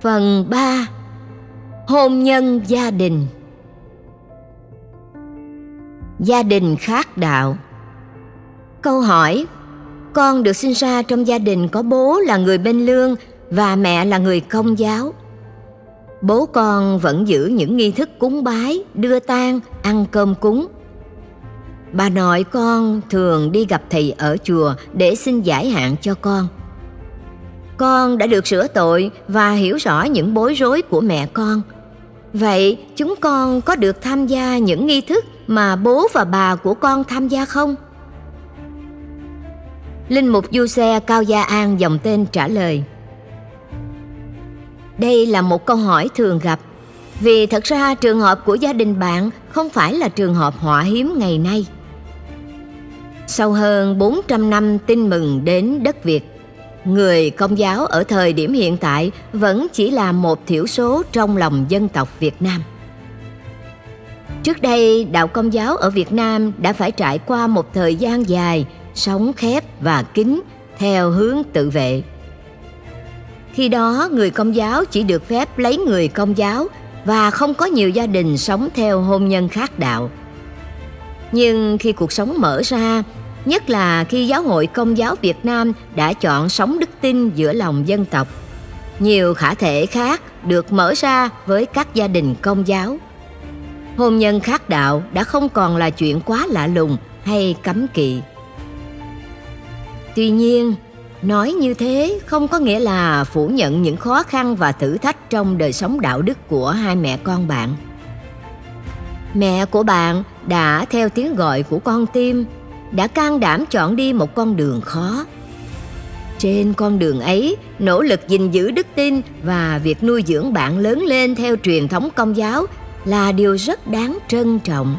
Phần 3 Hôn nhân gia đình Gia đình khác đạo Câu hỏi Con được sinh ra trong gia đình có bố là người bên lương và mẹ là người công giáo. Bố con vẫn giữ những nghi thức cúng bái, đưa tang, ăn cơm cúng. Bà nội con thường đi gặp thầy ở chùa để xin giải hạn cho con. Con đã được sửa tội và hiểu rõ những bối rối của mẹ con. Vậy chúng con có được tham gia những nghi thức mà bố và bà của con tham gia không? Linh mục Du Xe Cao Gia An dòng tên trả lời Đây là một câu hỏi thường gặp, Vì thật ra trường hợp của gia đình bạn không phải là trường hợp họa hiếm ngày nay Sau hơn 400 năm tin mừng đến đất Việt Người công giáo ở thời điểm hiện tại vẫn chỉ là một thiểu số trong lòng dân tộc Việt Nam. Trước đây, đạo công giáo ở Việt Nam đã phải trải qua một thời gian dài sống khép và kín theo hướng tự vệ. Khi đó, người công giáo chỉ được phép lấy người công giáo và không có nhiều gia đình sống theo hôn nhân khác đạo. Nhưng khi cuộc sống mở ra, nhất là khi giáo hội công giáo Việt Nam đã chọn sống đức tin giữa lòng dân tộc, nhiều khả thể khác được mở ra với các gia đình công giáo. Hôn nhân khác đạo đã không còn là chuyện quá lạ lùng hay cấm kỵ. Tuy nhiên, nói như thế không có nghĩa là phủ nhận những khó khăn và thử thách trong đời sống đạo đức của hai mẹ con bạn. Mẹ của bạn đã theo tiếng gọi của con tim, đã can đảm chọn đi một con đường khó. Trên con đường ấy, nỗ lực gìn giữ đức tin và việc nuôi dưỡng bạn lớn lên theo truyền thống công giáo là điều rất đáng trân trọng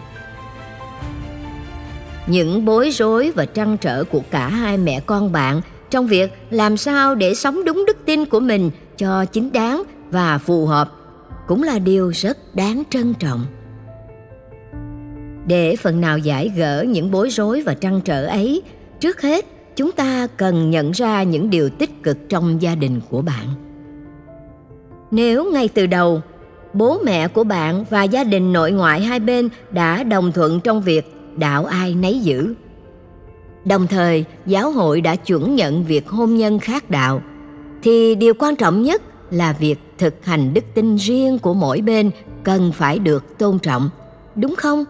những bối rối và trăn trở của cả hai mẹ con bạn trong việc làm sao để sống đúng đức tin của mình cho chính đáng và phù hợp cũng là điều rất đáng trân trọng để phần nào giải gỡ những bối rối và trăn trở ấy trước hết chúng ta cần nhận ra những điều tích cực trong gia đình của bạn nếu ngay từ đầu bố mẹ của bạn và gia đình nội ngoại hai bên đã đồng thuận trong việc đạo ai nấy giữ. Đồng thời, giáo hội đã chuẩn nhận việc hôn nhân khác đạo, thì điều quan trọng nhất là việc thực hành đức tin riêng của mỗi bên cần phải được tôn trọng, đúng không?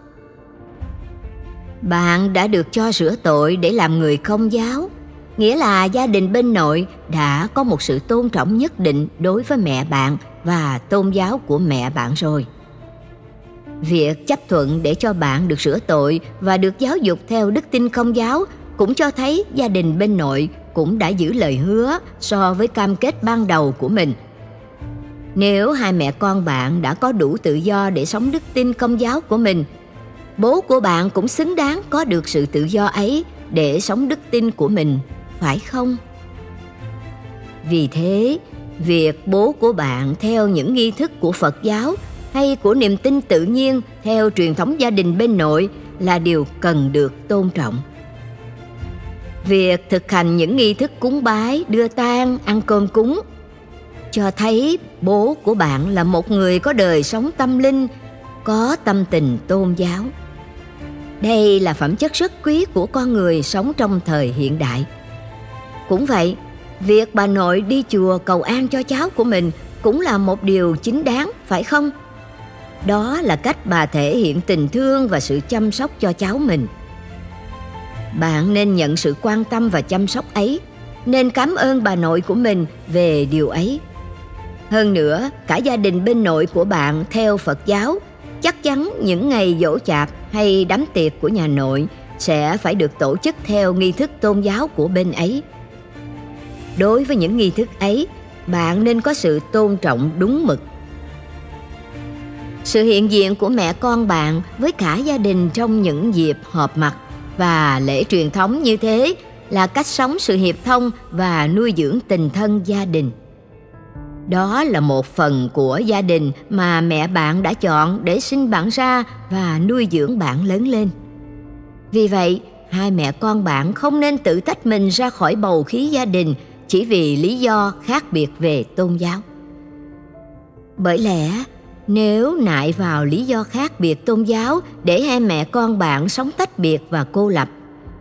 Bạn đã được cho rửa tội để làm người công giáo, nghĩa là gia đình bên nội đã có một sự tôn trọng nhất định đối với mẹ bạn và tôn giáo của mẹ bạn rồi. Việc chấp thuận để cho bạn được sửa tội và được giáo dục theo đức tin công giáo cũng cho thấy gia đình bên nội cũng đã giữ lời hứa so với cam kết ban đầu của mình. Nếu hai mẹ con bạn đã có đủ tự do để sống đức tin công giáo của mình, bố của bạn cũng xứng đáng có được sự tự do ấy để sống đức tin của mình, phải không? Vì thế, việc bố của bạn theo những nghi thức của Phật giáo hay của niềm tin tự nhiên theo truyền thống gia đình bên nội là điều cần được tôn trọng. Việc thực hành những nghi thức cúng bái, đưa tang, ăn cơm cúng cho thấy bố của bạn là một người có đời sống tâm linh, có tâm tình tôn giáo. Đây là phẩm chất rất quý của con người sống trong thời hiện đại. Cũng vậy, việc bà nội đi chùa cầu an cho cháu của mình cũng là một điều chính đáng, phải không? Đó là cách bà thể hiện tình thương và sự chăm sóc cho cháu mình. Bạn nên nhận sự quan tâm và chăm sóc ấy, nên cảm ơn bà nội của mình về điều ấy. Hơn nữa, cả gia đình bên nội của bạn theo Phật giáo, chắc chắn những ngày dỗ chạp hay đám tiệc của nhà nội sẽ phải được tổ chức theo nghi thức tôn giáo của bên ấy. Đối với những nghi thức ấy, bạn nên có sự tôn trọng đúng mực sự hiện diện của mẹ con bạn với cả gia đình trong những dịp họp mặt và lễ truyền thống như thế là cách sống sự hiệp thông và nuôi dưỡng tình thân gia đình đó là một phần của gia đình mà mẹ bạn đã chọn để sinh bạn ra và nuôi dưỡng bạn lớn lên. Vì vậy, hai mẹ con bạn không nên tự tách mình ra khỏi bầu khí gia đình chỉ vì lý do khác biệt về tôn giáo. Bởi lẽ, nếu nại vào lý do khác biệt tôn giáo để hai mẹ con bạn sống tách biệt và cô lập,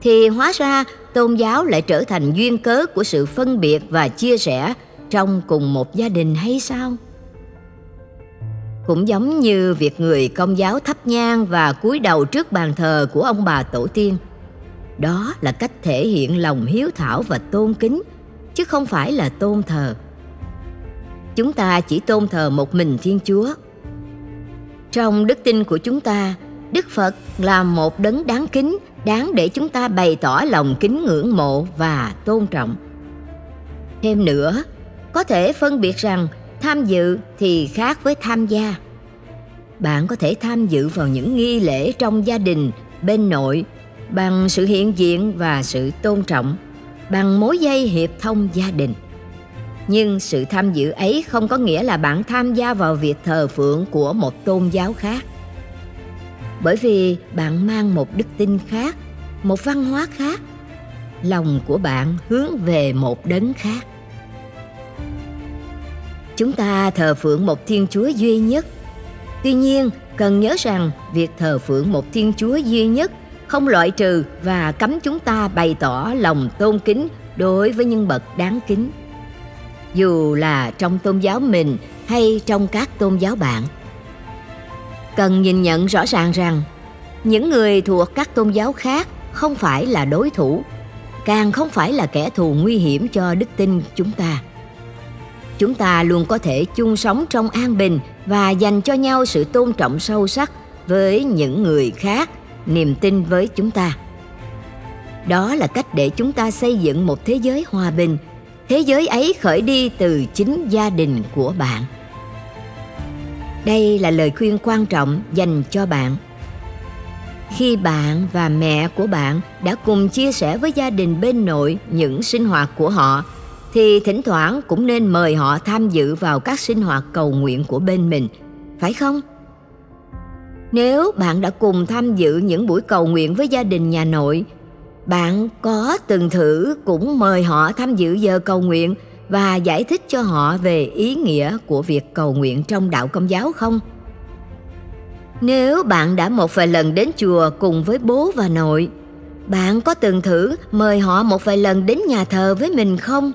thì hóa ra tôn giáo lại trở thành duyên cớ của sự phân biệt và chia sẻ trong cùng một gia đình hay sao? Cũng giống như việc người công giáo thắp nhang và cúi đầu trước bàn thờ của ông bà tổ tiên. Đó là cách thể hiện lòng hiếu thảo và tôn kính, chứ không phải là tôn thờ. Chúng ta chỉ tôn thờ một mình thiên chúa. Trong đức tin của chúng ta, đức phật là một đấng đáng kính, đáng để chúng ta bày tỏ lòng kính ngưỡng mộ và tôn trọng. Thêm nữa có thể phân biệt rằng tham dự thì khác với tham gia. Bạn có thể tham dự vào những nghi lễ trong gia đình, bên nội, bằng sự hiện diện và sự tôn trọng, bằng mối dây hiệp thông gia đình. Nhưng sự tham dự ấy không có nghĩa là bạn tham gia vào việc thờ phượng của một tôn giáo khác. Bởi vì bạn mang một đức tin khác, một văn hóa khác, lòng của bạn hướng về một đấng khác chúng ta thờ phượng một thiên chúa duy nhất. Tuy nhiên, cần nhớ rằng việc thờ phượng một thiên chúa duy nhất không loại trừ và cấm chúng ta bày tỏ lòng tôn kính đối với nhân bậc đáng kính. Dù là trong tôn giáo mình hay trong các tôn giáo bạn, cần nhìn nhận rõ ràng rằng những người thuộc các tôn giáo khác không phải là đối thủ, càng không phải là kẻ thù nguy hiểm cho đức tin chúng ta chúng ta luôn có thể chung sống trong an bình và dành cho nhau sự tôn trọng sâu sắc với những người khác, niềm tin với chúng ta. Đó là cách để chúng ta xây dựng một thế giới hòa bình. Thế giới ấy khởi đi từ chính gia đình của bạn. Đây là lời khuyên quan trọng dành cho bạn. Khi bạn và mẹ của bạn đã cùng chia sẻ với gia đình bên nội những sinh hoạt của họ thì thỉnh thoảng cũng nên mời họ tham dự vào các sinh hoạt cầu nguyện của bên mình, phải không? Nếu bạn đã cùng tham dự những buổi cầu nguyện với gia đình nhà nội, bạn có từng thử cũng mời họ tham dự giờ cầu nguyện và giải thích cho họ về ý nghĩa của việc cầu nguyện trong đạo công giáo không? Nếu bạn đã một vài lần đến chùa cùng với bố và nội, bạn có từng thử mời họ một vài lần đến nhà thờ với mình không?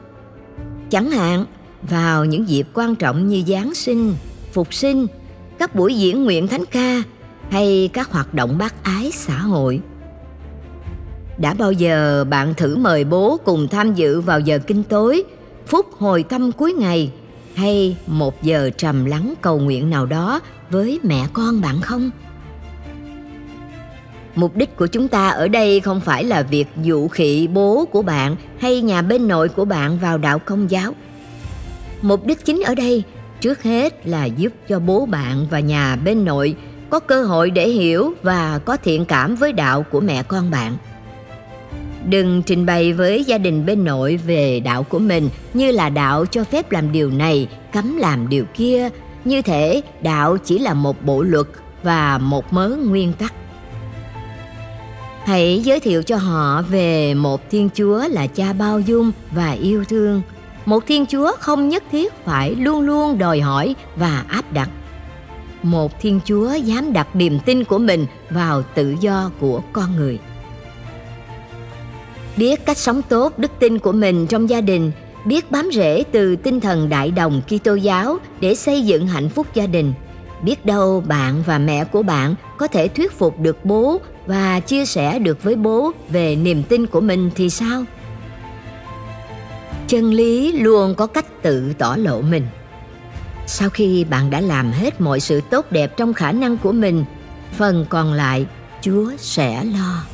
Chẳng hạn, vào những dịp quan trọng như giáng sinh, phục sinh, các buổi diễn nguyện thánh ca, hay các hoạt động bác ái xã hội. Đã bao giờ bạn thử mời bố cùng tham dự vào giờ kinh tối, phút hồi tâm cuối ngày, hay một giờ trầm lắng cầu nguyện nào đó với mẹ con bạn không? Mục đích của chúng ta ở đây không phải là việc dụ khị bố của bạn hay nhà bên nội của bạn vào đạo công giáo. Mục đích chính ở đây, trước hết là giúp cho bố bạn và nhà bên nội có cơ hội để hiểu và có thiện cảm với đạo của mẹ con bạn. Đừng trình bày với gia đình bên nội về đạo của mình như là đạo cho phép làm điều này, cấm làm điều kia. Như thể đạo chỉ là một bộ luật và một mớ nguyên tắc hãy giới thiệu cho họ về một thiên chúa là cha bao dung và yêu thương một thiên chúa không nhất thiết phải luôn luôn đòi hỏi và áp đặt một thiên chúa dám đặt niềm tin của mình vào tự do của con người biết cách sống tốt đức tin của mình trong gia đình, biết bám rễ từ tinh thần đại đồng Kitô giáo để xây dựng hạnh phúc gia đình. Biết đâu bạn và mẹ của bạn có thể thuyết phục được bố và chia sẻ được với bố về niềm tin của mình thì sao? Chân lý luôn có cách tự tỏ lộ mình. Sau khi bạn đã làm hết mọi sự tốt đẹp trong khả năng của mình, phần còn lại Chúa sẽ lo.